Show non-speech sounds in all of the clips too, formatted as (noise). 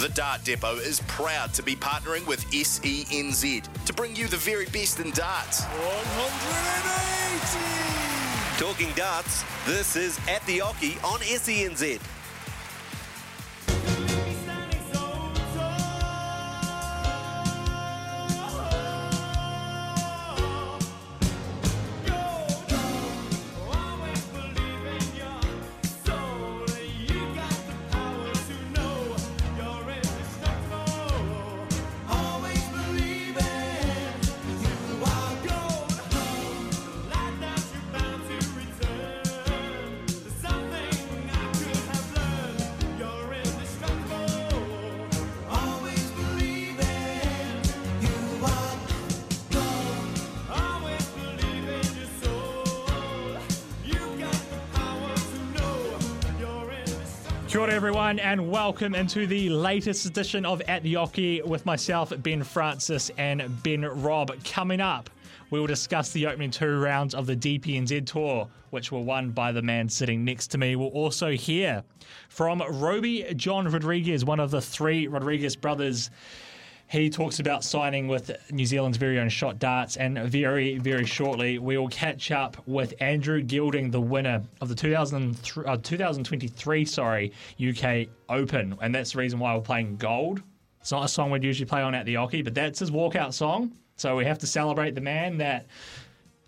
The Dart Depot is proud to be partnering with SENZ to bring you the very best in darts. 180! Talking darts, this is At the Oche on SENZ. Ora everyone, and welcome into the latest edition of At the Oche with myself, Ben Francis, and Ben Robb. Coming up, we will discuss the opening two rounds of the DPNZ Tour, which were won by the man sitting next to me. We'll also hear from Rowby John Rodriguez, one of the three Rodriguez brothers. He talks about signing with New Zealand's very own Shot Darts, and very, very shortly we will catch up with Andrew Gilding, the winner of the 2003, uh, 2023 sorry UK Open, and that's the reason why we're playing Gold. It's not a song we'd usually play on at the Oche, but that's his walkout song. So we have to celebrate the man that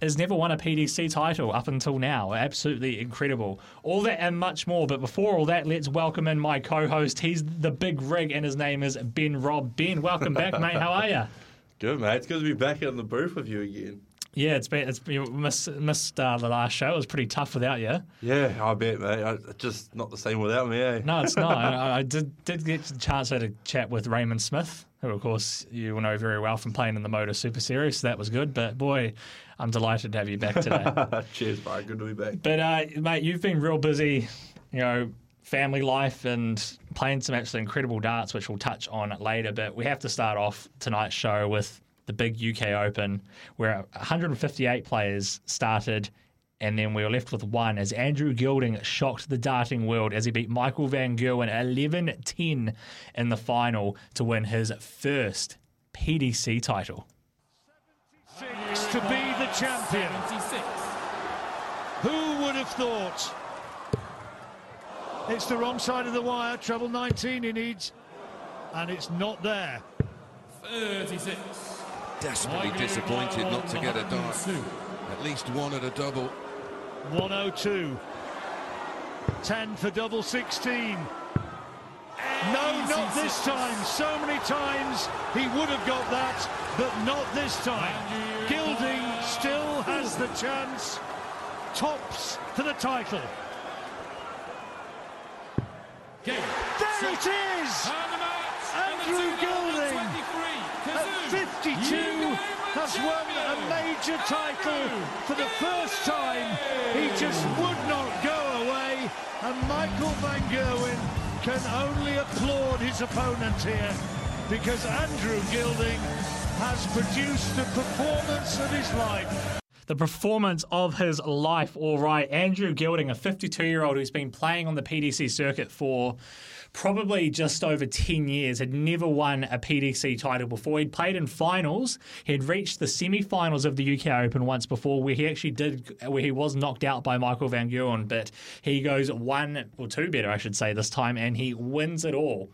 has never won a PDC title up until now. Absolutely incredible. All that and much more. But before all that, let's welcome in my co-host. He's the big rig, and his name is Ben Robb. Ben, welcome back, mate. How are you? (laughs) Good, mate. It's good to be back in the booth with you again. Yeah, it's been it's been, missed, missed uh, the last show. It was pretty tough without you. Yeah, I bet, mate. I, just not the same without me, eh? No, it's not. (laughs) I, I did did get the chance to chat with Raymond Smith, who of course you will know very well from playing in the Modus Super Series. So that was good. But boy, I'm delighted to have you back today. (laughs) Cheers, bro. Good to be back. But uh, mate, you've been real busy, you know, family life and playing some absolutely incredible darts, which we'll touch on later. But we have to start off tonight's show with the big UK Open, where 158 players started. And then we were left with one as Andrew Gilding shocked the darting world as he beat Michael Van Gerwen 11 10 in the final to win his first PDC title. Six to be the champion. Who would have thought? It's the wrong side of the wire. Treble 19 he needs, and it's not there. 36. Desperately disappointed not to get a dart. At least one at a double. 102. 10 for double 16. No, not this time. So many times he would have got that, but not this time. Gilding still has the chance. Tops for the title. There it is! Andrew Gilding at 52 has won a major title for the first time. He just would not go away, and Michael Van Gerwen can only applaud his opponent here because Andrew Gilding has produced the performance of his life. The performance of his life, all right. Andrew Gilding, a 52 year old who's been playing on the PDC circuit for probably just over 10 years, had never won a PDC title before. He'd played in finals. He'd reached the semi finals of the UK Open once before, where he actually did, where he was knocked out by Michael Van Gerwen, but he goes one or two better, I should say, this time, and he wins it all.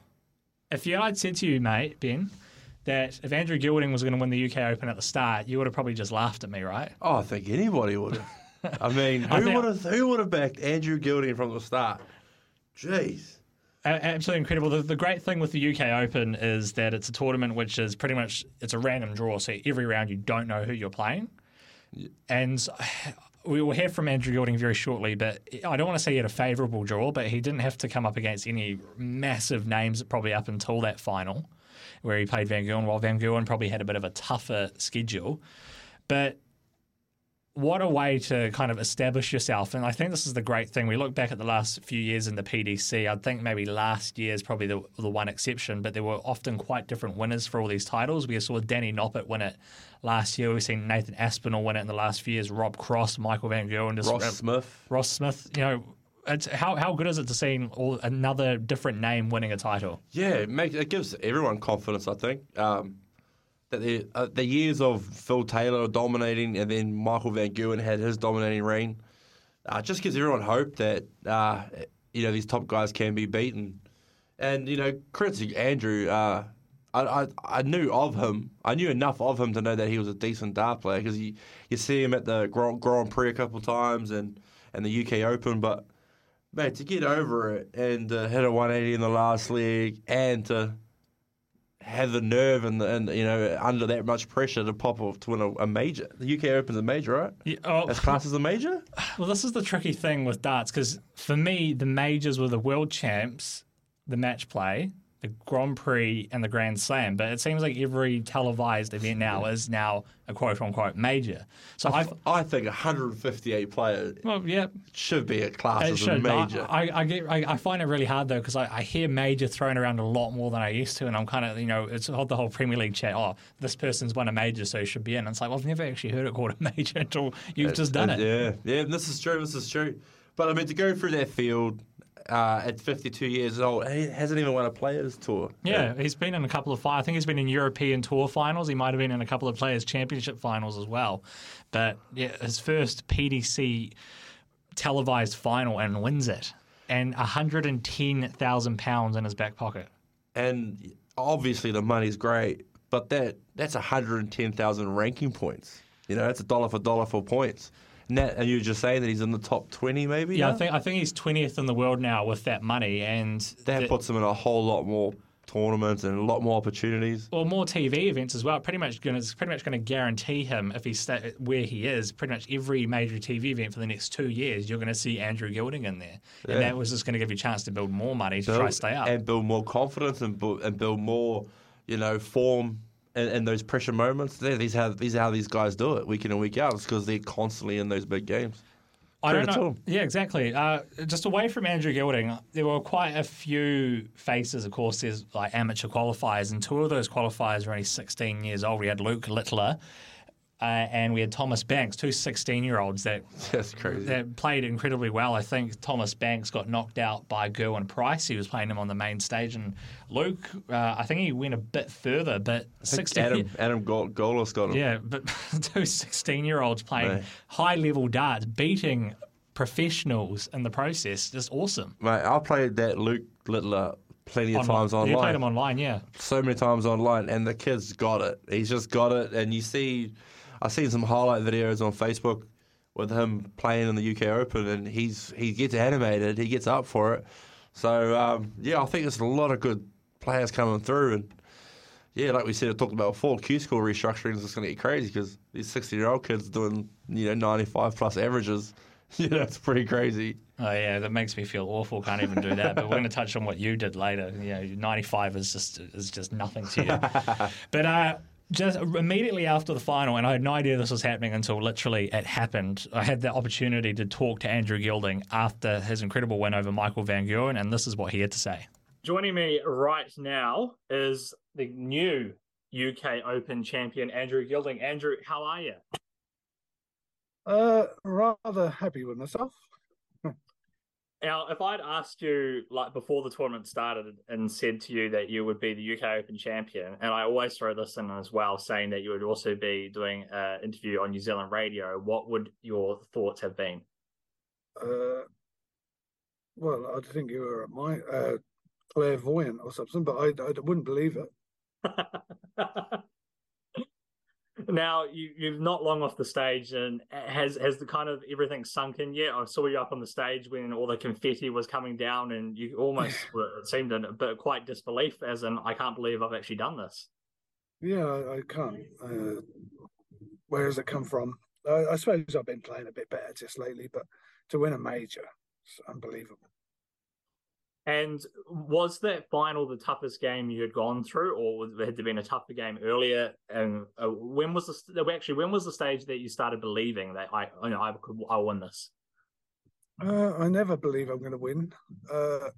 If you I'd said to you, mate, Ben, that if Andrew Gilding was going to win the UK Open at the start, you would have probably just laughed at me, right? Oh, I think anybody would have. (laughs) I mean, I who think- would have who would have backed Andrew Gilding from the start? Jeez. A- Absolutely incredible. The, the great thing with the UK Open is that it's a tournament which is pretty much it's a random draw. So every round you don't know who you're playing, and (sighs) we will hear from Andrew Gilding very shortly, but I don't want to say he had a favourable draw, but he didn't have to come up against any massive names probably up until that final where he played Van Gerwen, while Van Gerwen probably had a bit of a tougher schedule. But what a way to kind of establish yourself. And I think this is the great thing. We look back at the last few years in the PDC. I think maybe last year is probably the, the one exception, but there were often quite different winners for all these titles. We saw Danny Noppert win it last year. We've seen Nathan Aspinall win it in the last few years. Rob Cross, Michael Van Gerwen, Ross uh, Smith. Ross Smith. You know, it's, how how good is it to see all, another different name winning a title? Yeah, it, makes, it gives everyone confidence. I think. Um, that the uh, the years of Phil Taylor dominating and then Michael Van Gerwen had his dominating reign, uh, just gives everyone hope that uh, you know these top guys can be beaten. And you know, credit to Andrew. Uh, I, I, knew of him. I knew enough of him to know that he was a decent dart player because you you see him at the Grand, Grand Prix a couple of times and and the UK Open, but. Mate, to get over it and uh, hit a 180 in the last leg and to have the nerve and, the, and you know under that much pressure to pop off to win a, a major. The UK Open's a major, right? Yeah, oh, as class as a major. (sighs) Well, this is the tricky thing with darts because for me, the majors were the world champs, the match play, the Grand Prix and the Grand Slam, but it seems like every televised event now is now a quote unquote major. So I, I think 158 players. Well, yeah, should be a class it as should, a major. I, I, get I, I, find it really hard though because I, I, hear major thrown around a lot more than I used to, and I'm kind of you know it's the whole Premier League chat. Oh, this person's won a major, so he should be in. And it's like well, I've never actually heard it called a major until you've it, just done it. Yeah, yeah, this is true. This is true. But I mean, to go through that field uh, at 52 years old, he hasn't even won a Players Tour. Yeah, he's been in a couple of. I think he's been in European Tour finals. He might have been in a couple of Players Championship finals as well. But yeah, his first PDC televised final and wins it, and 110,000 pounds in his back pocket. And obviously the money's great, but that that's 110,000 ranking points. You know, that's a dollar for dollar for points. Net, and you were just saying that he's in the top twenty, maybe. Yeah, now? I think I think he's twentieth in the world now with that money, and that puts him in a whole lot more tournaments and a lot more opportunities. Or more TV events as well. Pretty much going to pretty much going to guarantee him if he's where he is. Pretty much every major TV event for the next two years, you're going to see Andrew Gilding in there, yeah. and that was just going to give you a chance to build more money to build, try to stay up and build more confidence and build, and build more, you know, form in those pressure moments. These how these are how these guys do it week in and week out. It's because they're constantly in those big games. I don't know. Yeah, exactly. Uh, just away from Andrew Gilding, there were quite a few faces. Of course, there's like amateur qualifiers, and two of those qualifiers were only 16 years old. We had Luke Littler uh, and we had Thomas Banks, two 16 year olds that (laughs) that played incredibly well. I think Thomas Banks got knocked out by Gerwyn Price. He was playing him on the main stage, and Luke, uh, I think he went a bit further, but 16 Adam (laughs) Adam Gawlas got him. Yeah, but (laughs) two 16 year olds playing high level darts, beating professionals in the process, just awesome. Mate, I played that Luke Littler plenty of online. times online. You played him online, yeah. So many times online, and the kid's got it. He's just got it, and you see I've seen some highlight videos on Facebook with him playing in the UK Open, and he's he gets animated, he gets up for it. So um, yeah, I think there's a lot of good players coming through, and yeah, like we said, I talked about before, Q school restructuring is just going to get crazy because these 60 year old kids doing you know 95 plus averages. (laughs) Yeah, that's pretty crazy. Oh yeah, that makes me feel awful. Can't even do that. but we're going to touch on what you did later. You know, 95 is just is just nothing to you. (laughs) but uh, just immediately after the final, and I had no idea this was happening until literally it happened. I had the opportunity to talk to Andrew Gilding after his incredible win over Michael Van Gerwen, and this is what he had to say. Joining me right now is the new UK Open champion, Andrew Gilding. Andrew, how are you? Uh, rather happy with myself. Now, if I'd asked you like before the tournament started and said to you that you would be the UK Open champion, and I always throw this in as well, saying that you would also be doing an interview on New Zealand radio, what would your thoughts have been? Uh, well, I'd think you were my uh, clairvoyant or something, but I, I wouldn't believe it. (laughs) now you, you're not long off the stage, and has has the kind of everything sunk in yet? I saw you up on the stage when all the confetti was coming down, and you almost (laughs) were, it seemed a bit quite disbelief, as in I can't believe I've actually done this. Yeah, I, I can't. Uh, where does it come from? I, I suppose I've been playing a bit better just lately, but to win a major, it's unbelievable. And was that final the toughest game you had gone through, or had there been a tougher game earlier? And uh, when was the actually when was the stage that you started believing that I, you know, I could, I'll win this? Uh, I never believe I'm going to win. Uh,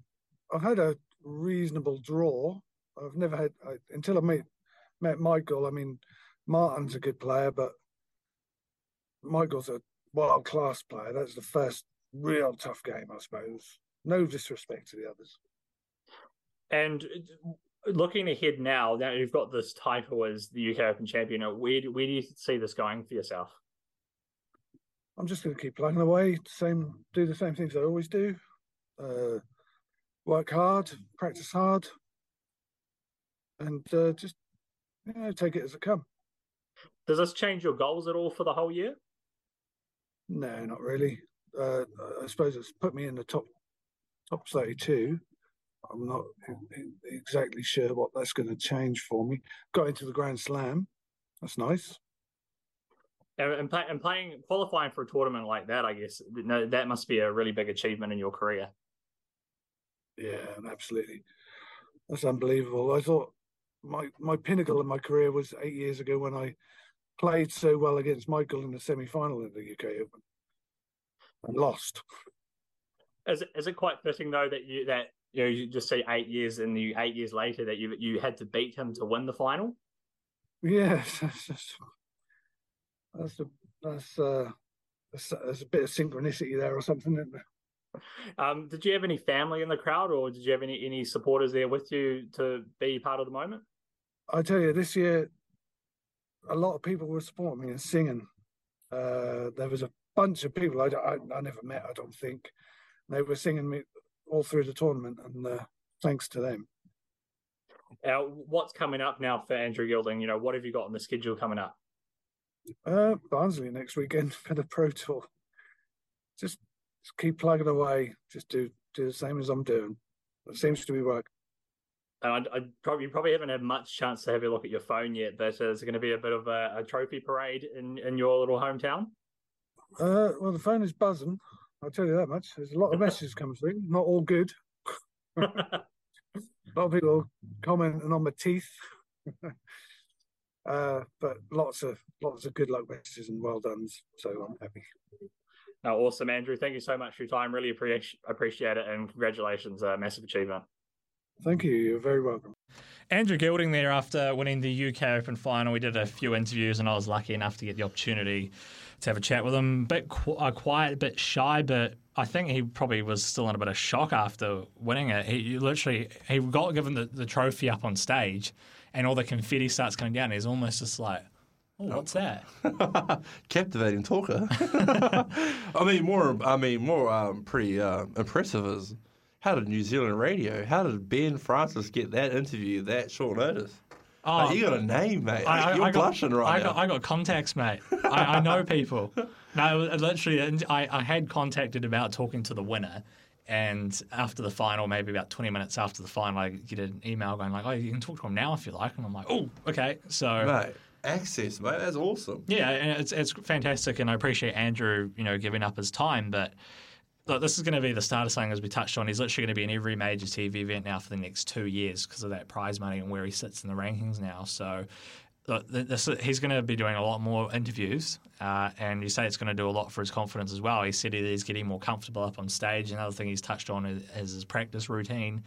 I've had a reasonable draw. I've never had I, until I met met Michael. I mean, Martin's a good player, but Michael's a world class player. That's the first real tough game, I suppose. No disrespect to the others. And looking ahead now, now you've got this title as the UK Open champion. Where do, where do you see this going for yourself? I'm just going to keep plugging away, same do the same things I always do. Uh, work hard, practice hard, and uh, just you know, take it as it comes. Does this change your goals at all for the whole year? No, not really. Uh, I suppose it's put me in the top top 32. I'm not exactly sure what that's going to change for me. Got into the Grand Slam. That's nice. And, play, and playing, qualifying for a tournament like that, I guess, no, that must be a really big achievement in your career. Yeah, absolutely. That's unbelievable. I thought my my pinnacle in my career was eight years ago when I played so well against Michael in the semi final in the UK Open and lost. Is it, is it quite fitting though that you that you know you just say eight years and you eight years later that you you had to beat him to win the final? Yes, that's just, that's a that's uh that's, that's a bit of synchronicity there or something. Um, did you have any family in the crowd, or did you have any any supporters there with you to be part of the moment? I tell you, this year, a lot of people were supporting me and singing. Uh, there was a bunch of people I, I, I never met, I don't think. They were singing me all through the tournament, and uh, thanks to them. Now, what's coming up now for Andrew Gilding? You know, what have you got on the schedule coming up? Uh, Barnsley next weekend (laughs) for the Pro Tour. Just, just keep plugging away. Just do do the same as I'm doing. It seems to be working. I, I probably you probably haven't had much chance to have a look at your phone yet, but uh, is it going to be a bit of a, a trophy parade in, in your little hometown? Uh, well, the phone is buzzing. I'll tell you that much. There's a lot of messages coming through, not all good. a (laughs) lot of people commenting on my teeth. (laughs) uh, but lots of lots of good luck messages and well done. So I'm happy. No, awesome, Andrew. Thank you so much for your time. Really appreciate appreciate it, and congratulations, uh, massive achievement. Thank you. You're very welcome. Andrew Gilding there after winning the UK Open final. We did a few interviews, and I was lucky enough to get the opportunity to have a chat with him. A bit qu- uh, quiet, a bit shy, but I think he probably was still in a bit of shock after winning it. He literally he got given the, the trophy up on stage, and all the confetti starts coming down. He's almost just like. Oh, what's that? (laughs) Captivating talker. (laughs) I mean, more. I mean, more um, pretty uh, impressive is how did New Zealand radio? How did Ben Francis get that interview that short notice? Oh, you got a name, mate. I, I, You're I blushing got, right I now. Got, I got contacts, mate. I, I know people. No, literally, I, I had contacted about talking to the winner. And after the final, maybe about 20 minutes after the final, I get an email going like, oh, you can talk to him now if you like. And I'm like, oh, okay. So... Mate access, mate. That's awesome. Yeah, and it's it's fantastic, and I appreciate Andrew, you know, giving up his time. But this is going to be the start of something as we touched on. He's literally going to be in every major TV event now for the next two years because of that prize money and where he sits in the rankings now. So. This, he's going to be doing a lot more interviews, uh, and you say it's going to do a lot for his confidence as well. He said he's getting more comfortable up on stage. Another thing he's touched on is, is his practice routine.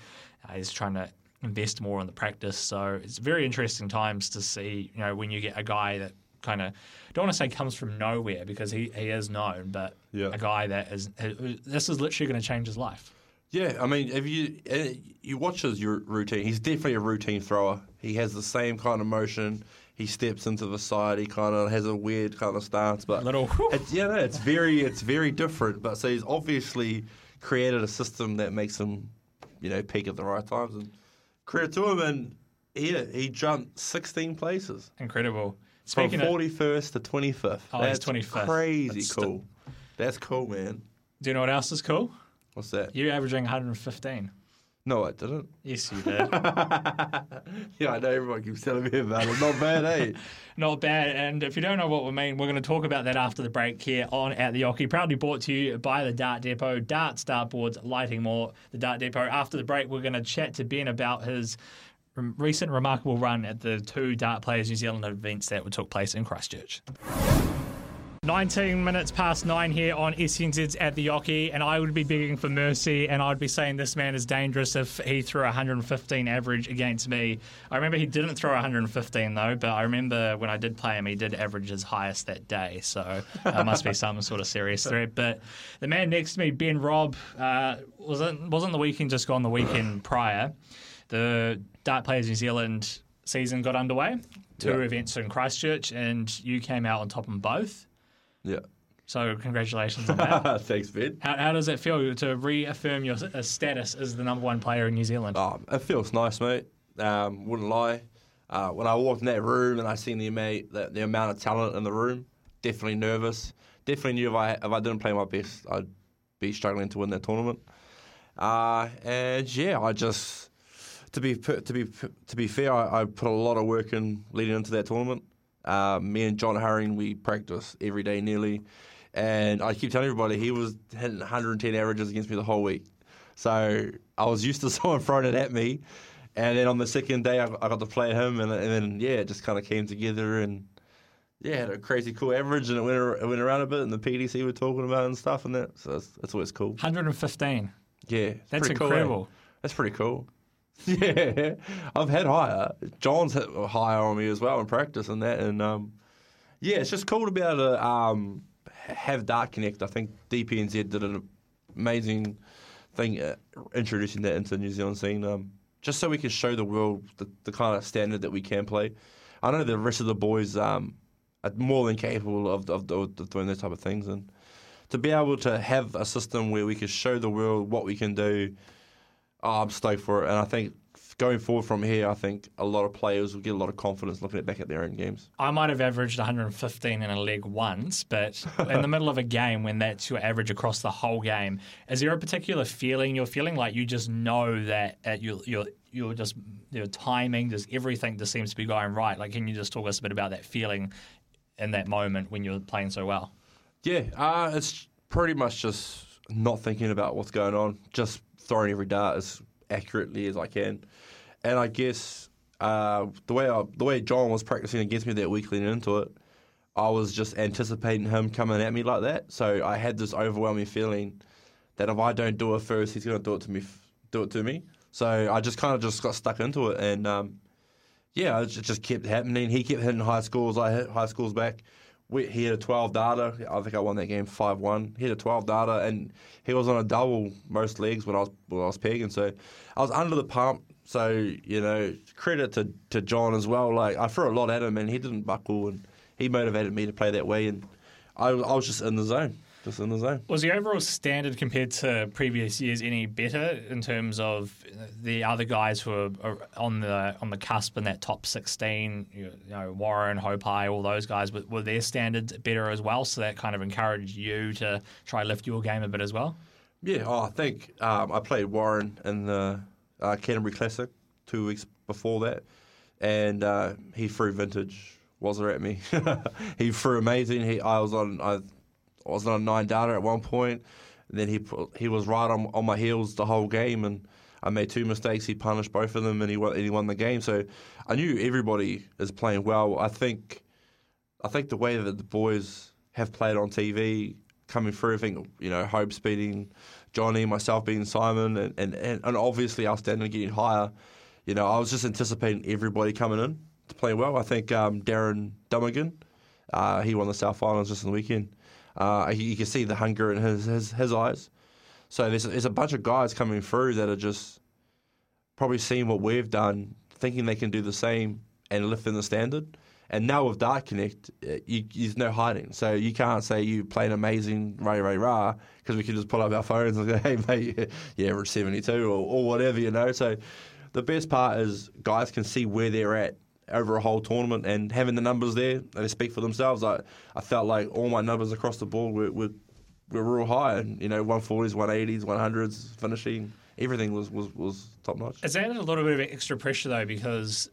Uh, he's trying to invest more in the practice. So it's very interesting times to see, you know, when you get a guy that kind of don't want to say comes from nowhere because he, he is known, but yeah. a guy that is this is literally going to change his life. Yeah, I mean, if you uh, you watch his routine, he's definitely a routine thrower. He has the same kind of motion. He steps into the side. He kind of has a weird kind of stance, but little (laughs) it's, yeah, no, it's very it's very different. But so he's obviously created a system that makes him, you know, peak at the right times. And credit to him, and he he jumped 16 places. Incredible. Speaking From 41st of, to 25th. Oh, That's 25th. crazy That's cool. St- That's cool, man. Do you know what else is cool? What's that? You're averaging 115. No, I didn't. Yes, you did. (laughs) Yeah, I know everyone keeps telling me about it. Not bad, eh? (laughs) Not bad. And if you don't know what we mean, we're going to talk about that after the break here on At the Oche. Proudly brought to you by the Dart Depot, Dart Startboards, Lighting More, the Dart Depot. After the break, we're going to chat to Ben about his recent remarkable run at the two Dart Players New Zealand events that took place in Christchurch. 19 minutes past nine here on SENZ's at the Oche, and I would be begging for mercy, and I'd be saying this man is dangerous if he threw 115 average against me. I remember he didn't throw 115 though, but I remember when I did play him, he did average his highest that day, so it must be some sort of serious threat. But the man next to me, Ben Robb, uh, wasn't wasn't the weekend just gone the weekend prior. The Dart Players New Zealand season got underway. Two Yeah. events in Christchurch, and you came out on top in both. Yeah. So congratulations on (laughs) that. Thanks, Ben. how, how does it feel to reaffirm your uh, status as the number one player in New Zealand? Oh, it feels nice, mate. Um, wouldn't lie. Uh, when I walked in that room and I seen the amount, the, the amount of talent in the room, definitely nervous. Definitely knew if I if I didn't play my best, I'd be struggling to win that tournament. Uh, and yeah, I just to be to be to be fair, I, I put a lot of work in leading into that tournament. Uh, me and John Hurring, we practice every day nearly, and I keep telling everybody he was hitting 110 averages against me the whole week. So I was used to (laughs) someone throwing it at me, and then on the second day I, I got to play him, and, and then yeah, it just kind of came together and. Yeah, had a crazy cool average, and it went, it went around a bit, and the PDC were talking about it and stuff, and that. So that's, that's always cool. 115. Yeah, That's pretty cool, eh? incredible. That's pretty cool. (laughs) Yeah, I've had higher. John's higher on me as well in practice and that, and um, yeah, it's just cool to be able to um, have Dart Connect. I think DPNZ did an amazing thing uh, introducing that into the New Zealand scene, um, just so we can show the world the, the kind of standard that we can play. I know the rest of the boys um, are more than capable of, of, of doing those type of things, and to be able to have a system where we can show the world what we can do Oh, I'm stoked for it, and I think going forward from here, I think a lot of players will get a lot of confidence looking at back at their own games. I might have averaged 115 in a leg once, but (laughs) in the middle of a game, when that's your average across the whole game, is there a particular feeling you're feeling like you just know that at your your your just your timing, just everything just seems to be going right? Like, can you just talk us a bit about that feeling in that moment when you're playing so well? Yeah, uh, it's pretty much just not thinking about what's going on, just throwing every dart as accurately as I can. And I guess uh, the way I, the way John was practicing against me that week leading into it, I was just anticipating him coming at me like that. So I had this overwhelming feeling that if I don't do it first, he's going to do it to me. Do it to me. So I just kind of just got stuck into it, and um, yeah, it just kept happening. He kept hitting high scores. I hit high scores back. We, he had a 12 data. I think I won that game 5 1. He had a 12 data, and he was on a double most legs when I was when I was pegging. So I was under the pump. So, you know, credit to, to John as well. Like, I threw a lot at him, and he didn't buckle, and he motivated me to play that way. And I, I was just in the zone. Just in the zone. Was the overall standard compared to previous years any better in terms of the other guys who are are on the on the cusp in that top sixteen? You know, Warren, Haupai, all those guys. Were, were their standards better as well? So that kind of encouraged you to try lift your game a bit as well. Yeah, oh, I think um, I played Warren in the uh, Canterbury Classic two weeks before that, and uh, he threw vintage Wazzer at me. (laughs) he threw amazing. He, I was on, I, I was on a nine data at one point, and then he put, he was right on, on my heels the whole game, and I made two mistakes. He punished both of them, and he won, and he won the game. So I knew everybody is playing well. I think I think the way that the boys have played on TV coming through, I think, you know, Hope's beating Johnny, myself beating Simon, and, and, and, obviously our standard getting higher. You know, I was just anticipating everybody coming in to play well. I think um, Darren Dummigan, uh, he won the South Finals just on the weekend. Uh, you can see the hunger in his, his, his eyes. So there's, there's a bunch of guys coming through that are just probably seeing what we've done, thinking they can do the same and lifting the standard. And now with Dart Connect, uh, you, there's no hiding. So you can't say you play an amazing Ray Ray Rah because we can just pull up our phones and go, (laughs) hey, mate, (laughs) you average 72 or, or whatever, you know. So the best part is guys can see where they're at over a whole tournament and having the numbers there, they speak for themselves. I, I felt like all my numbers across the board were, were, were real high. And, you know, 140s, 180s, 100s, finishing everything was was, was top notch. Is that a little bit of extra pressure though? Because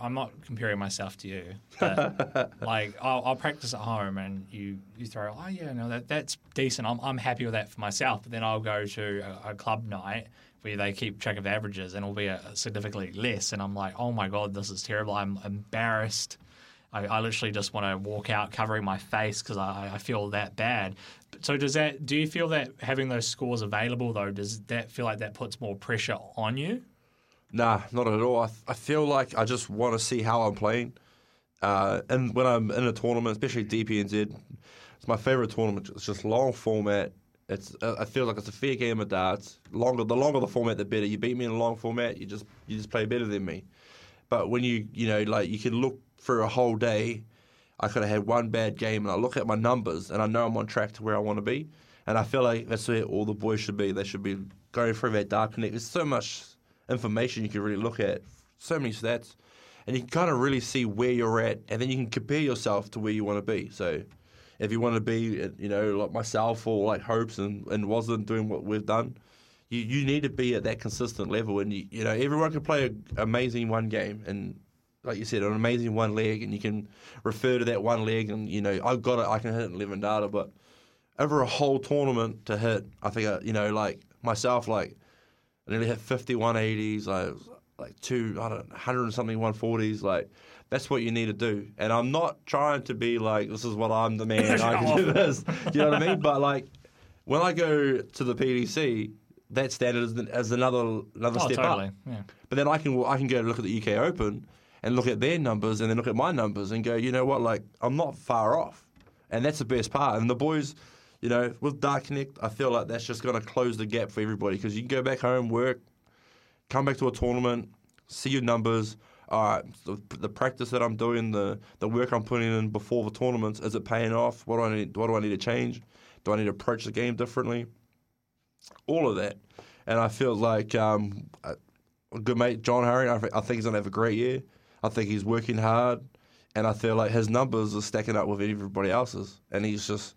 I'm not comparing myself to you, but (laughs) like I'll, I'll, practice at home and you, you throw, oh yeah, no, that that's decent. I'm I'm happy with that for myself. But then I'll go to a, a club night where they keep track of averages and it'll be a, significantly less, and I'm like, oh my god, this is terrible. I'm embarrassed. I, I literally just want to walk out covering my face because I, I feel that bad. So does that? Do you feel that having those scores available though, does that feel like that puts more pressure on you? Nah, not at all. I, I feel like I just want to see how I'm playing. Uh, and when I'm in a tournament, especially DPNZ, it's my favorite tournament. It's just long format. It's uh, I feel like it's a fair game of darts. Longer the longer the format, the better. You beat me in a long format, you just you just play better than me. But when you you know like you can look through a whole day, I could have had one bad game, and I look at my numbers, and I know I'm on track to where I want to be. And I feel like that's where all the boys should be. They should be going through that DartConnect. There's so much information you can really look at, so many stats, and you can kind of really see where you're at, and then you can compare yourself to where you want to be. So if you want to be, you know, like myself or like Hopes and, and wasn't doing what we've done, you, you need to be at that consistent level. And, you, you know, everyone can play an amazing one game and, like you said, an amazing one leg, and you can refer to that one leg and, you know, I've got it, I can hit 11 data, but over a whole tournament to hit, I think, uh, you know, like myself, like I nearly hit 50 180s, like like two, I don't, 100 and something 140s. Like that's what you need to do. And I'm not trying to be like this is what I'm the man. (laughs) I can do this. You know what I mean? But like when I go to the PDC, that standard is, is another another oh, step totally. up. Yeah. But then I can I can go look at the UK Open and look at their numbers and then look at my numbers and go, you know what? Like I'm not far off, and that's the best part. And the boys you know, with DartConnect, I feel like that's just going to close the gap for everybody because you can go back home, work, come back to a tournament, see your numbers. All right, the, the practice that I'm doing, the the work I'm putting in before the tournaments, is it paying off? What do I need? What do I need to change? Do I need to approach the game differently? All of that, and I feel like um, a good mate John Hurring. I, I think he's to have a great year. I think he's working hard, and I feel like his numbers are stacking up with everybody else's, and he's just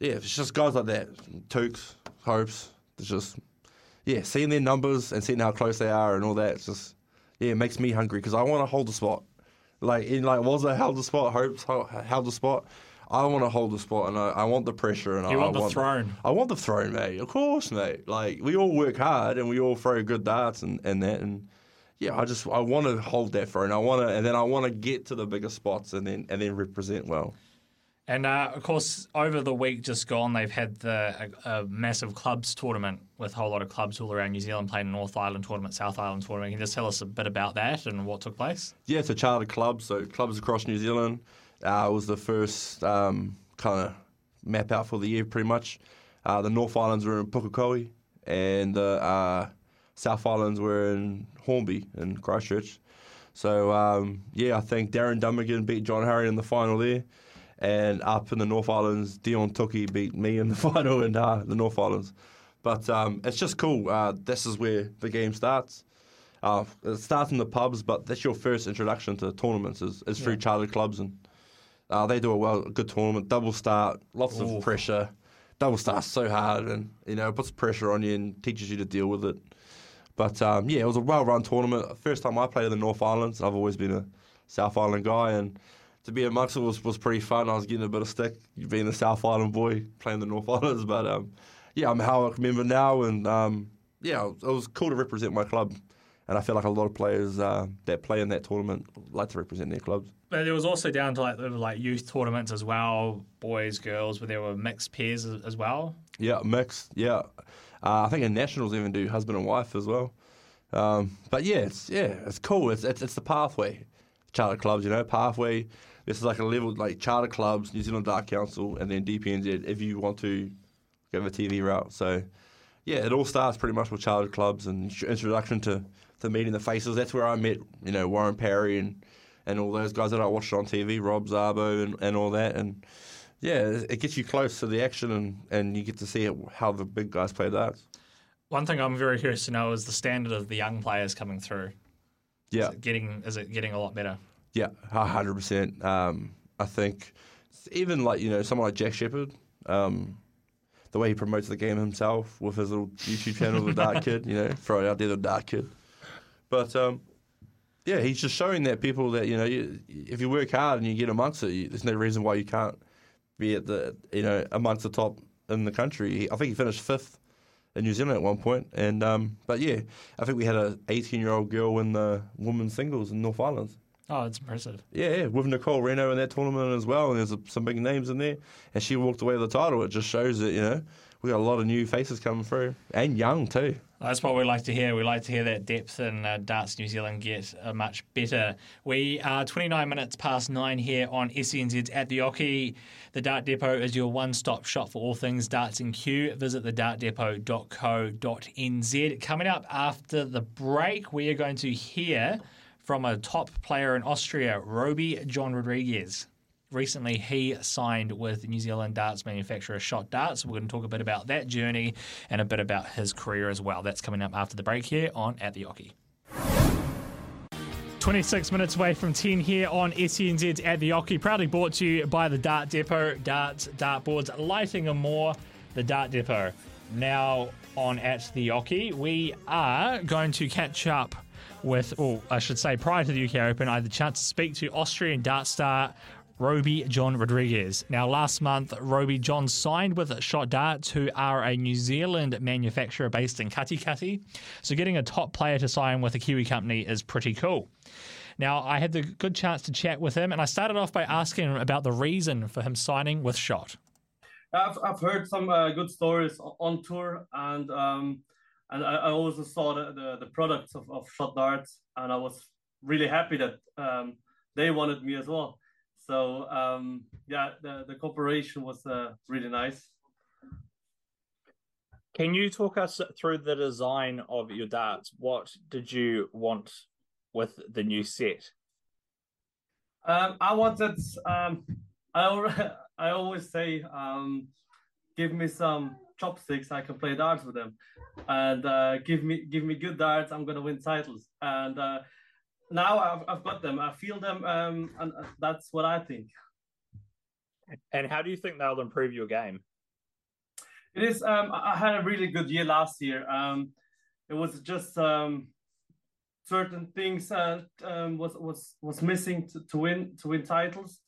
yeah, it's just guys like that, Tukes, Hopes. It's just yeah, seeing their numbers and seeing how close they are and all that. It's just yeah, it makes me hungry because I want to hold the spot. Like in like was I held the spot? Hopes held the spot. I want to hold the spot and I, I want the pressure and you I, want I the want throne. I want the throne, mate. Of course, mate. Like we all work hard and we all throw good darts and, and that and yeah, I just I want to hold that throne. I want to and then I want to get to the bigger spots and then and then represent well. And uh, of course, over the week just gone, they've had the a, a, massive clubs tournament with a whole lot of clubs all around New Zealand playing North Island tournament, South Island tournament. Can you just tell us a bit about that and what took place? Yeah, it's a chartered club, so clubs across New Zealand. Uh, was the first um, kind of map out for the year, pretty much. Uh, the North Islands were in Pukekohe, and the uh, South Islands were in Hornby in Christchurch. So um, yeah, I think Darren Dummigan beat John Hurring in the final there. And up in the North Islands, Dion Toki beat me in the (laughs) final in uh, the North Islands. But um, it's just cool. Uh, this is where the game starts. Uh, it starts in the pubs, but that's your first introduction to tournaments is, is through yeah. chartered clubs, and uh, they do a well, a good tournament. Double start, lots Ooh. of pressure. Double start's so hard, and you know it puts pressure on you and teaches you to deal with it. But um, yeah, it was a well-run tournament. First time I played in the North Islands. I've always been a South Island guy, and to be amongst it was, was pretty fun. I was getting a bit of stick being a South Island boy playing the North Islands, but um, yeah, I'm how I remember now, and um, yeah, it was cool to represent my club. And I feel like a lot of players uh, that play in that tournament like to represent their clubs. But it was also down to like like youth tournaments as well, boys, girls, where there were mixed pairs as well. Yeah, mixed. Yeah, uh, I think in nationals even do husband and wife as well. Um, but yeah, it's yeah, it's cool. It's, it's it's the pathway, charter clubs. You know, pathway this is like a level like charter clubs, New Zealand Dart Council, and then DPNZ if you want to go the TV route. So yeah, it all starts pretty much with charter clubs and introduction to, to meeting the faces. That's where I met you know Warren Parry and and all those guys that I watched on TV, Rob Szabo and, and all that and. Yeah, it gets you close to the action, and, and you get to see how the big guys play darts. One thing I'm very curious to know is the standard of the young players coming through. Yeah, is it getting is it getting a lot better? Yeah, hundred percent. Um, I think even like you know someone like Jack Shepard, um, the way he promotes the game himself with his little YouTube channel, the Dark Kid. You know, throw it out there, the Dark Kid. But um, yeah, he's just showing that people that you know, you, if you work hard and you get amongst it, you, there's no reason why you can't be at the you know amongst the top in the country. He, I think he finished fifth in New Zealand at one point, and um, but yeah, I think we had a 18 year old girl win the women's singles in North Island. Oh, it's impressive. Yeah, yeah, with Nicole Reno in that tournament as well, and there's some big names in there, and she walked away with the title. It just shows that you know we got a lot of new faces coming through, and young too. That's what we like to hear. We like to hear that depth in uh, Darts New Zealand get uh, much better. We are 29 minutes past nine here on SENZ's at the Oche. The Dart Depot is your one stop shop for all things darts and Q. Visit thedartdepot.co.nz. Coming up after the break, we are going to hear from a top player in Austria, Rowby John Rodriguez recently he signed with New Zealand darts manufacturer Shot Darts. We're going to talk a bit about that journey and a bit about his career as well. That's coming up after the break here on At the Oche. 26 minutes away from 10 here on SENZ's At the Oche, proudly brought to you by the Dart Depot, darts, dartboards, lighting and more. The Dart Depot. Now on At the Oche, we are going to catch up with, or I should say, prior to the UK Open, I had the chance to speak to Austrian dart star Rowby John Rodriguez. Now, last month, Rowby John signed with Shot Darts, who are a New Zealand manufacturer based in Katikati. So, getting a top player to sign with a Kiwi company is pretty cool. Now, I had the good chance to chat with him, and I started off by asking him about the reason for him signing with Shot. I've, I've heard some uh, good stories on tour, and um, and I, I, also saw the, the, the products of, of Shot Darts, and I was really happy that um, they wanted me as well. So um, yeah, the the cooperation was uh, really nice. Can you talk us through the design of your darts? What did you want with the new set? Um, I wanted. Um, I (laughs) I always say, um, give me some chopsticks, I can play darts with them, and uh, give me give me good darts, I'm gonna win titles. And uh, now I've, I've got them. I feel them, um, and uh, that's what I think. And how do you think they'll improve your game? It is. Um, I had a really good year last year. Um, it was just um, certain things uh, um, was was was missing to, to win to win titles,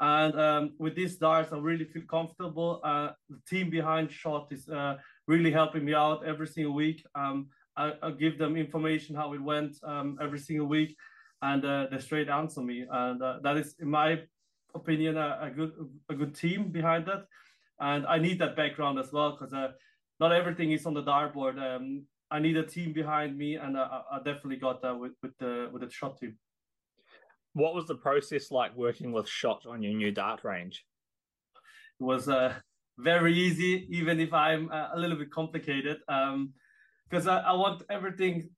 and um, with these darts, I really feel comfortable. Uh, the team behind Shot is uh, really helping me out every single week. Um, I, I give them information how it went um, every single week, and uh, they straight answer me. And uh, that is, in my opinion, a, a, good a good team behind that. And I need that background as well because uh, not everything is on the dartboard. Um, I need a team behind me, and I, I definitely got that with with the with the shot team. What was the process like working with Shot on your new dart range? It was uh, very easy, even if I'm uh, a little bit complicated. Um, because I, I want everything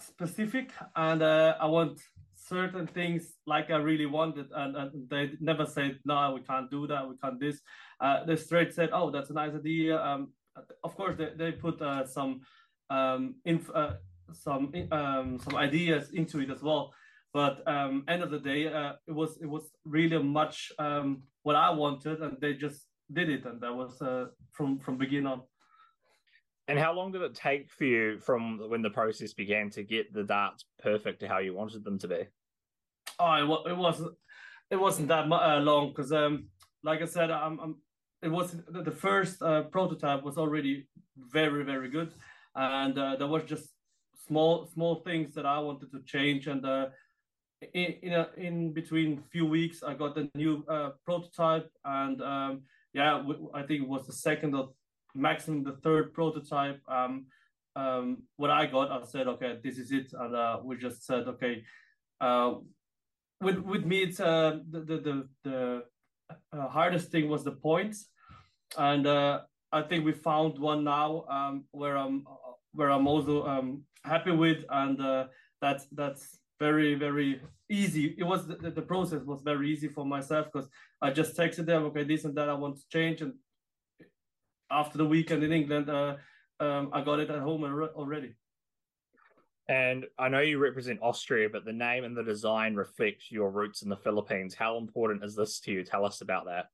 specific and uh, I want certain things like I really wanted, and, and they never said no, we can't do that, we can't this. Uh, they straight said, oh, that's a nice idea. Um, of course, they they put uh, some um inf- uh, some um some ideas into it as well. But um, end of the day, uh, it was it was really much um, what I wanted, and they just did it, and that was uh, from from beginning on. And how long did it take for you from when the process began to get the darts perfect to how you wanted them to be? Oh, it, wasn't. It wasn't that uh, long because, um, like I said, I'm, I'm it was the first uh, prototype was already very very good, and uh, there was just small small things that I wanted to change. And uh, in in, a, in between few weeks, I got the new uh, prototype, and um, yeah, I think it was the second or maximum the third prototype. Um, um, what I got, I said, okay, this is it, and uh, we just said, okay. Uh, with with me, it's uh, the the the, the uh, hardest thing was the points, and uh, I think we found one now um, where I'm where I'm also um, happy with, and uh, that's that's very very easy. It was the, the process was very easy for myself because I just texted them, okay, this and that I want to change, and after the weekend in England, uh, um, I got it at home already. And I know you represent Austria, but the name and the design reflect your roots in the Philippines. How important is this to you? Tell us about that.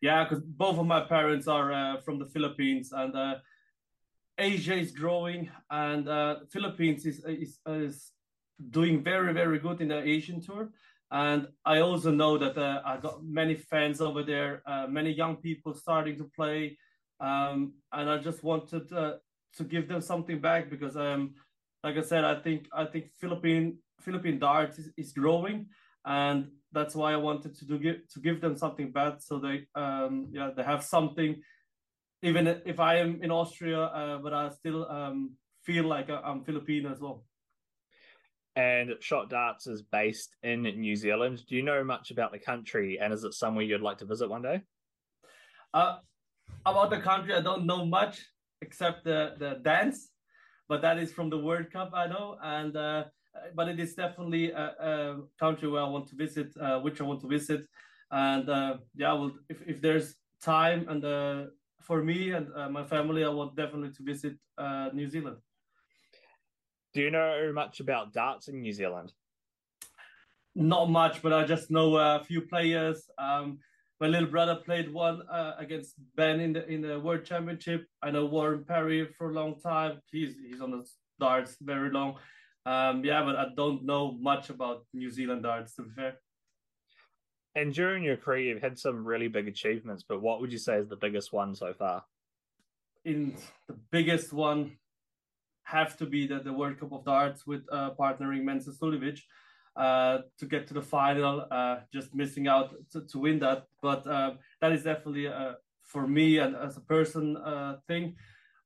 yeah, because both of my parents are uh, from the Philippines, and uh, Asia is growing, and uh, Philippines is, is is doing very very good in the Asian tour. And I also know that uh, I got many fans over there, uh, many young people starting to play, um, and I just wanted uh, to give them something back because, um, like I said, I think I think Philippine Philippine darts is, is growing, and that's why I wanted to do give to give them something back so they um, yeah they have something even if I am in Austria, uh, but I still um, feel like I'm Filipino as well. And Shot Darts is based in New Zealand. Do you know much about the country, and is it somewhere you'd like to visit one day? Uh, about the country, I don't know much except the the dance, but that is from the World Cup, I know. And uh, but it is definitely a, a, country where I want to visit, uh, which I want to visit. And uh, yeah, well, if if there's time and uh, for me and uh, my family, I want definitely to visit uh, New Zealand. Do you know much about darts in New Zealand? Not much, but I just know a few players. Um, my little brother played one uh, against Ben in the in the World Championship. I know Warren Parry for a long time. He's he's on the darts very long. Um, yeah, but I don't know much about New Zealand darts to be fair. And during your career, you've had some really big achievements, but what would you say is the biggest one so far? In the biggest one, have to be the, the World Cup of Darts with uh, partnering Mensur Suljovic uh, to get to the final, uh, just missing out to, to win that. But uh, that is definitely uh, for me and as a person uh, thing.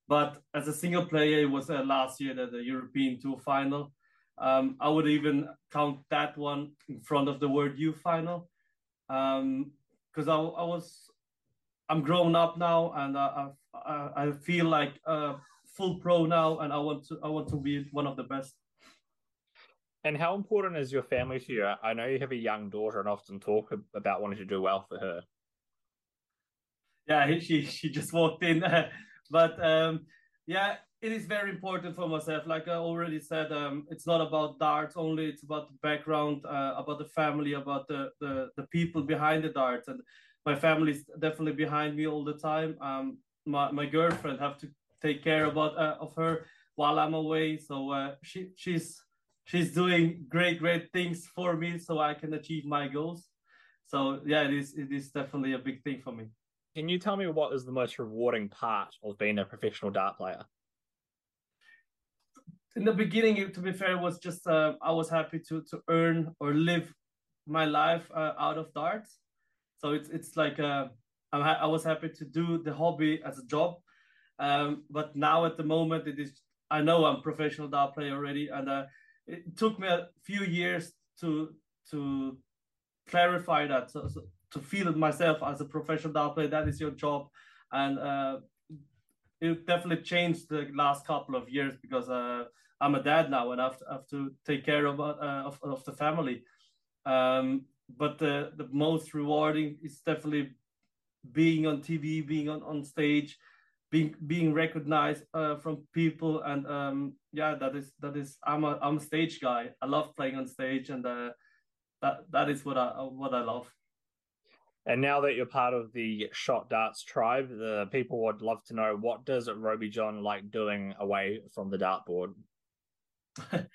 But as a single player, it was last year the, the European Tour final. Um, I would even count that one in front of the World Youth final because um, I, I was I'm grown up now and I I, I feel like a full pro now and I want to I want to be one of the best. And how important is your family to you? I know you have a young daughter and often talk about wanting to do well for her. Yeah, (laughs) she she just walked in, (laughs) but um, yeah, it is very important for myself. Like I already said, um, it's not about darts only. It's about the background, uh, about the family, about the, the the people behind the darts, and my family is definitely behind me all the time. Um, my my girlfriend have to take care about uh, of her while I'm away, so uh, she she's she's doing great great things for me, so I can achieve my goals. So yeah, it is it is definitely a big thing for me. Can you tell me what is the most rewarding part of being a professional dart player? in the beginning, to be fair, it was just uh, I was happy to to earn or live my life uh, out of darts. So it's it's like uh, I'm ha- I was happy to do the hobby as a job, um, but now at the moment it is I know I'm professional dart player already, and uh, it took me a few years to to clarify that so, so to feel it myself as a professional dart player that is your job and uh, it definitely changed the last couple of years because uh, I'm a dad now and I have to, have to take care of, uh, of, of the family. Um, but the, the most rewarding is definitely being on TV, being on, on stage, being being recognized uh, from people, and um, yeah, that is that is I'm a I'm a stage guy. I love playing on stage, and uh, that that is what I what I love. And now that you're part of the Shot Darts tribe, the people would love to know what does Rowby John like doing away from the dartboard? (laughs)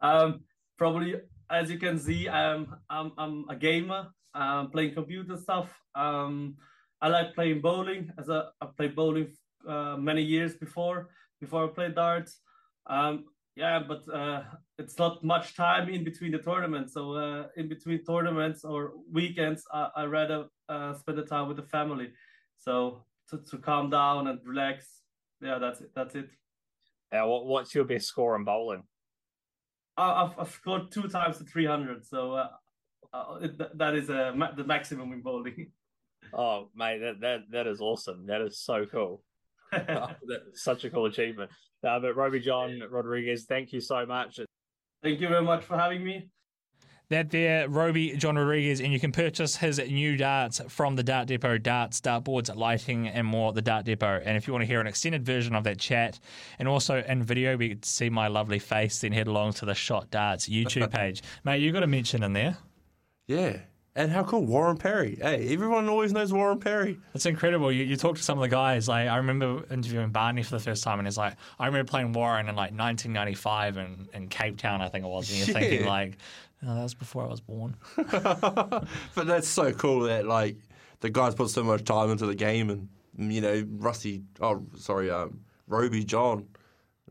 um, probably, as you can see, I'm I'm, I'm a gamer. I'm playing computer stuff. Um, I like playing bowling. As a I play bowling uh, many years before before I played darts. Um, yeah, but uh, it's not much time in between the tournaments. So uh, in between tournaments or weekends, I, I rather uh, spend the time with the family. So to, to calm down and relax. Yeah, that's it. That's it. Yeah, what, what's your best score in bowling? I've, I've scored two times to 300. So uh, it, that is uh, the maximum in bowling. (laughs) Oh, mate, that, that, that is awesome. That is so cool. (laughs) such a cool achievement. Uh, but Rowby John Rodriguez, thank you so much. Thank you very much for having me. That there, Rowby John Rodriguez, and you can purchase his new darts from the Dart Depot, darts, dartboards, lighting, and more. The Dart Depot. And if you want to hear an extended version of that chat, and also in video, we could see my lovely face. Then head along to the Shot Darts YouTube (laughs) page, mate. You got a mention in there. Yeah, And how cool, Warren Parry. Hey, everyone always knows Warren Parry. It's incredible. You, you talk to some of the guys. Like I remember interviewing Barney for the first time, and he's like I remember playing Warren in like 1995 in, in Cape Town, I think it was. And you're Yeah. thinking like, oh, that was before I was born. (laughs) But that's so cool that like the guys put so much time into the game, and you know Rusty, oh sorry, um, Rowby John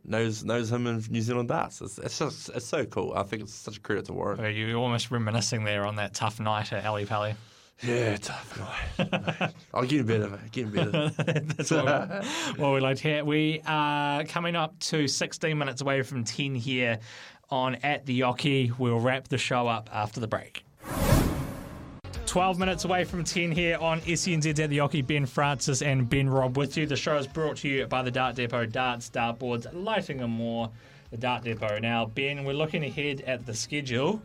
knows knows him in New Zealand darts. It's, it's just it's so cool. I think it's such a credit to Warren. Where You're almost reminiscing there on that tough night at Ali Pally. Yeah, tough guy. (laughs) I'm getting better, mate. Getting better. (laughs) That's what, what we like to hear. We are coming up to 16 minutes away from 10 here on At the Oche. We'll wrap the show up after the break. 12 minutes away from 10 here on SENZ at the Oche. Ben Francis and Ben Robb with you. The show is brought to you by the Dart Depot, darts, dartboards, lighting and more. The Dart Depot. Now, Ben, we're looking ahead at the schedule.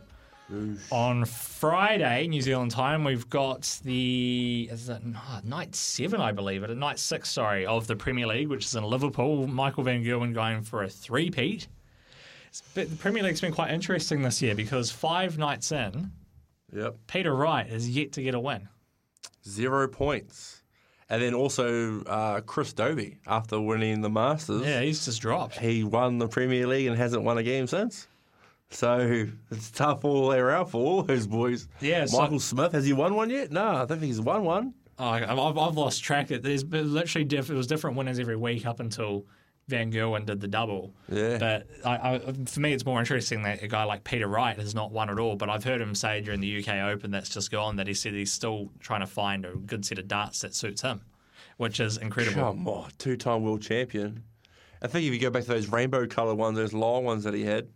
On Friday, New Zealand time, we've got the is it oh, night seven, I believe, it night six, sorry, of the Premier League, which is in Liverpool. Michael Van Gerwen going for a three-peat. But the Premier League's been quite interesting this year because five nights in, yep, Peter Wright has yet to get a win. zero points. And then also uh, Chris Dobey, after winning the Masters. Yeah, he's just dropped. He won the Premier League and hasn't won a game since. So it's tough all the way around for all those boys. Yeah, so- Michael Smith, has he won one yet? No, I don't think he's won one. Oh, I've, I've lost track. It- literally diff- it was different winners every week up until Van Gerwen did the double. Yeah. But I, I, for me, it's more interesting that a guy like Peter Wright has not won at all. But I've heard him say during the UK Open that's just gone that he said he's still trying to find a good set of darts that suits him, which is incredible. Come on, two-time world champion. I think if you go back to those rainbow coloured ones, those long ones that he had,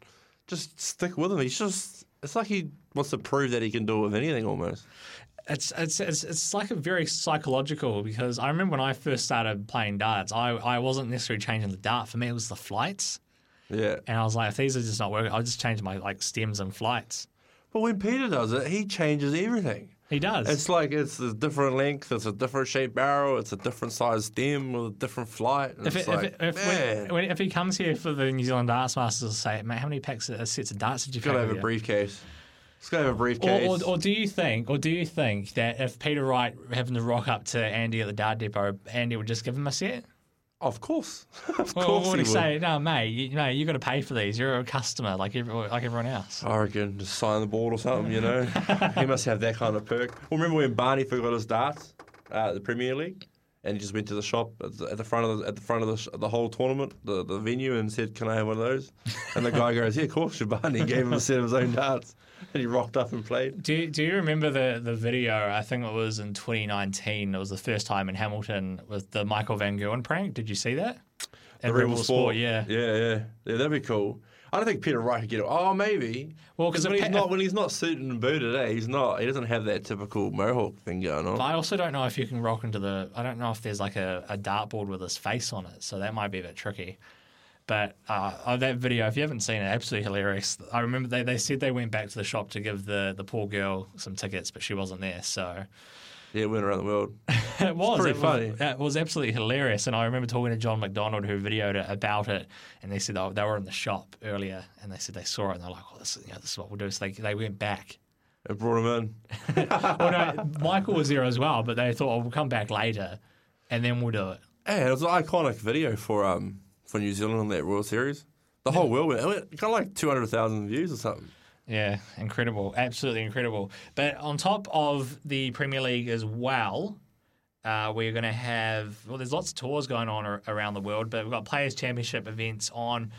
just stick with him. He's just, it's like he wants to prove that he can do it with anything almost. It's, it's it's it's like a very psychological because I remember when I first started playing darts, I, I wasn't necessarily changing the dart. For me, it was the flights. Yeah. And I was like, if these are just not working, I'll just change my like stems and flights. But when Peter does it, he changes everything. He does. It's like it's a different length, it's a different shaped barrel, it's a different size stem with a different flight. If, it's it, like, if, it, if, when, when, if he comes here for the New Zealand Darts Masters, say, mate, how many packs of uh, sets of darts did you got to have a briefcase. Got to have a Or, briefcase. or, or do you think, or do you think that if Peter Wright having to rock up to Andy at the Dart Depot, Andy would just give him a set? Of course, (laughs) of Well, course what would he say? No, mate, you, no, you got to pay for these. You're a customer, like every, like everyone else. I reckon just sign the board or something, you know. (laughs) he must have that kind of perk. Well, remember when Barney forgot his darts uh, at the Premier League, and he just went to the shop at the, at the front of the, at the front of the, sh- the whole tournament, the, the venue, and said, "Can I have one of those?" And the guy goes, "Yeah, of course." And Barney gave him a set of his own darts, and he rocked up and played. Do you, do you remember the, the video? I think it was in 2019. It was the first time in Hamilton with the Michael Van Gerwen prank. Did you see that? The At Rebel Rebel Sport, yeah. yeah, yeah, yeah. That'd be cool. I don't think Peter Wright could get it. Oh, maybe. Well, 'cause when if he's not (laughs) when he's not suited and booted, eh? He's not. He doesn't have that typical mohawk thing going on. But I also don't know if you can rock into the. I don't know if there's like a, a dartboard with his face on it, so that might be a bit tricky. But uh, oh, that video, if you haven't seen it, absolutely hilarious. I remember they, they said they went back to the shop to give the, the poor girl some tickets, but she wasn't there. So Yeah, it went around the world. (laughs) it was pretty it funny. Was, it was absolutely hilarious. And I remember talking to John McDonald who videoed it about it, and they said they, they were in the shop earlier, and they said they saw it, and they're like, "Oh, this, is- you know, this is what we'll do." So they they went back. It brought him in. (laughs) well, no, Michael was there as well, but they thought, oh, "We'll come back later, and then we'll do it." Yeah, it was an iconic video for um for New Zealand on that World Series. The whole world went, it went got like two hundred thousand views or something. Yeah, incredible, absolutely incredible. But on top of the Premier League as well, uh, we're going to have well, there's lots of tours going on ar- around the world, but we've got Players Championship events on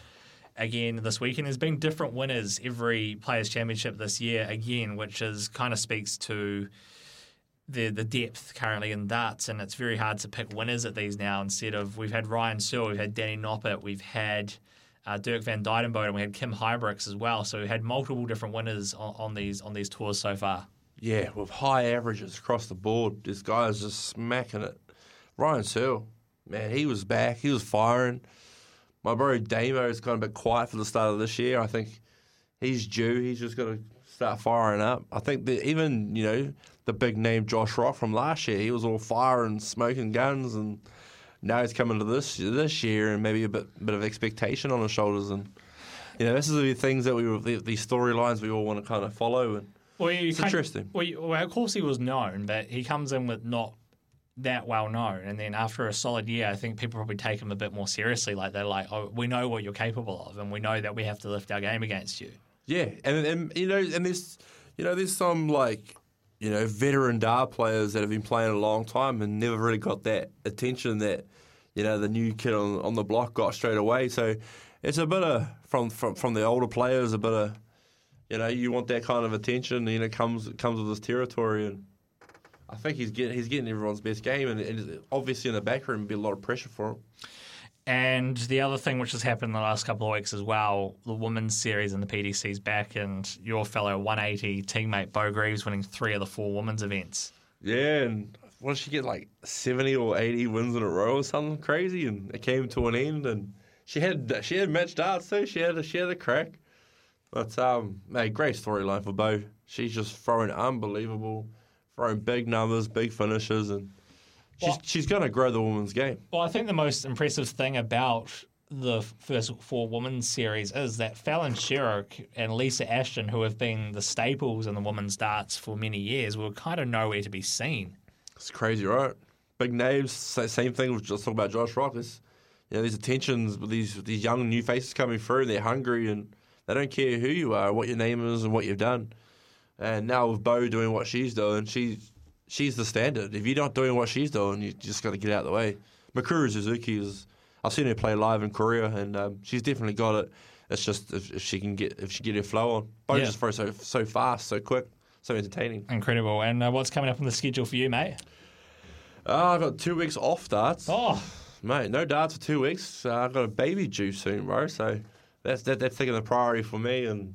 again this week. And There's been different winners every Players Championship this year again, which is kind of speaks to the the depth currently in darts, and it's very hard to pick winners at these now. Instead of we've had Ryan Searle, we've had Danny Noppert, we've had uh, Dirk van Duijvenbode, and we had Kim Huybrechts as well. So we had multiple different winners on, on these on these tours so far. Yeah, with high averages across the board. This guy's just smacking it. Ryan Searle, man, he was back. He was firing. My bro is kind of a bit quiet for the start of this year. I think he's due. He's just got to start firing up. I think that even, you know, the big name Josh Rock from last year, he was all fire and smoking guns and now he's coming to this this year and maybe a bit bit of expectation on his shoulders and you know, this is the things that we the, the storylines we all want to kind of follow and Well, you it's interesting. Well, you- well, of course he was known, but he comes in with not that well known, and then after a solid year, I think people probably take him a bit more seriously. Like they're like, "Oh, we know what you're capable of, and we know that we have to lift our game against you." Yeah, and and you know, and there's you know, there's some like you know veteran dart players that have been playing a long time and never really got that attention that you know the new kid on, on the block got straight away. So it's a bit of from from from the older players, a bit of you know, you want that kind of attention. You know, comes comes with this territory, and I think he's getting he's getting everyone's best game, and, and obviously in the back room, be a lot of pressure for him. And the other thing which has happened in the last couple of weeks as well, the women's series in the PDC's back, and your fellow 180 teammate Beau Greaves winning three of the four women's events. Yeah, and what did she get like seventy or eighty wins in a row or something crazy? And it came to an end, and she had she had match darts too. She had a, she had a crack. But um, mate, great storyline for Beau. She's just throwing unbelievable, throwing big numbers, big finishes, and she's Well- she's going to grow the women's game. Well, I think the most impressive thing about the first four women's series is that Fallon Sherrock and Lisa Ashton, who have been the staples in the women's darts for many years, were kind of nowhere to be seen. It's crazy, right? Big names. Same thing. with just talking about Josh Rock. It's, you know, these attentions with these these young new faces coming through. They're hungry and they don't care who you are, what your name is, and what you've done. And now with Beau doing what she's doing, she's she's the standard. If you're not doing what she's doing, you just got to get out of the way. Mikuru Suzuki is. I've seen her play live in Korea, and um, she's definitely got it. It's just if, if she can get if she get her flow on. Beau Yeah. just throws so so fast, so quick, so entertaining. Incredible. And uh, what's coming up on the schedule for you, mate? Uh, I've got two weeks off darts. Oh, mate, no darts for two weeks. Uh, I've got a baby due soon, bro. So that's that, that's taking the priority for me, and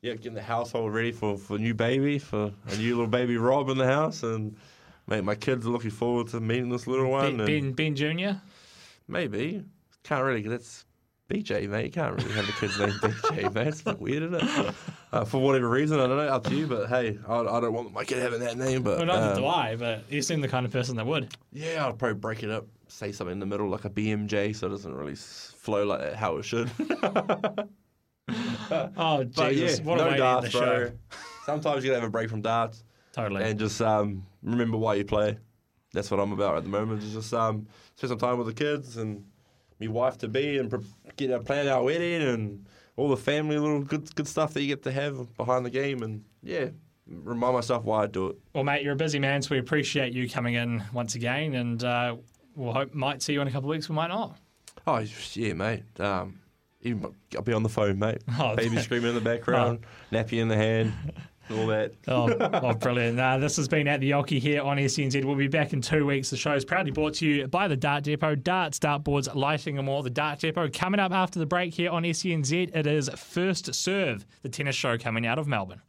yeah, getting the household ready for for a new baby, for a new little baby Robb in the house, and mate, my kids are looking forward to meeting this little one. Ben, and ben, ben Jr.? maybe can't really. That's BJ, mate. You can't really have the kid's name BJ, (laughs) mate. It's a bit weird, isn't it? Uh, for whatever reason, I don't know. Up to you, but hey, I, I don't want my kid having that name. But Well, neither um, do I, but you seem the kind of person that would. Yeah, I'll probably break it up, say something in the middle like a BMJ, so it doesn't really flow like that, how it should. (laughs) Oh, Jesus. yeah, what a no way to end darts, the bro. show. Sometimes you gotta have a break from darts. Totally. And just um, remember why you play. That's what I'm about at the moment. Is just um, spend some time with the kids and my wife to be, and get uh, plan our wedding and all the family little good good stuff that you get to have behind the game, and yeah, remind myself why I do it. Well, mate, you're a busy man, so we appreciate you coming in once again, and uh, we'll hope might see you in a couple of weeks. We might not. Oh yeah, mate. Um, even, I'll be on the phone, mate. Oh, Baby (laughs) screaming in the background, (laughs) nappy in the hand, all that. (laughs) Oh, oh brilliant. Uh, this has been at the Oche here on SENZ. We'll be back in two weeks. The show is proudly brought to you by the Dart Depot, darts, dartboards, lighting and more. The Dart Depot coming up after the break here on SENZ. It is First Serve, the tennis show coming out of Melbourne.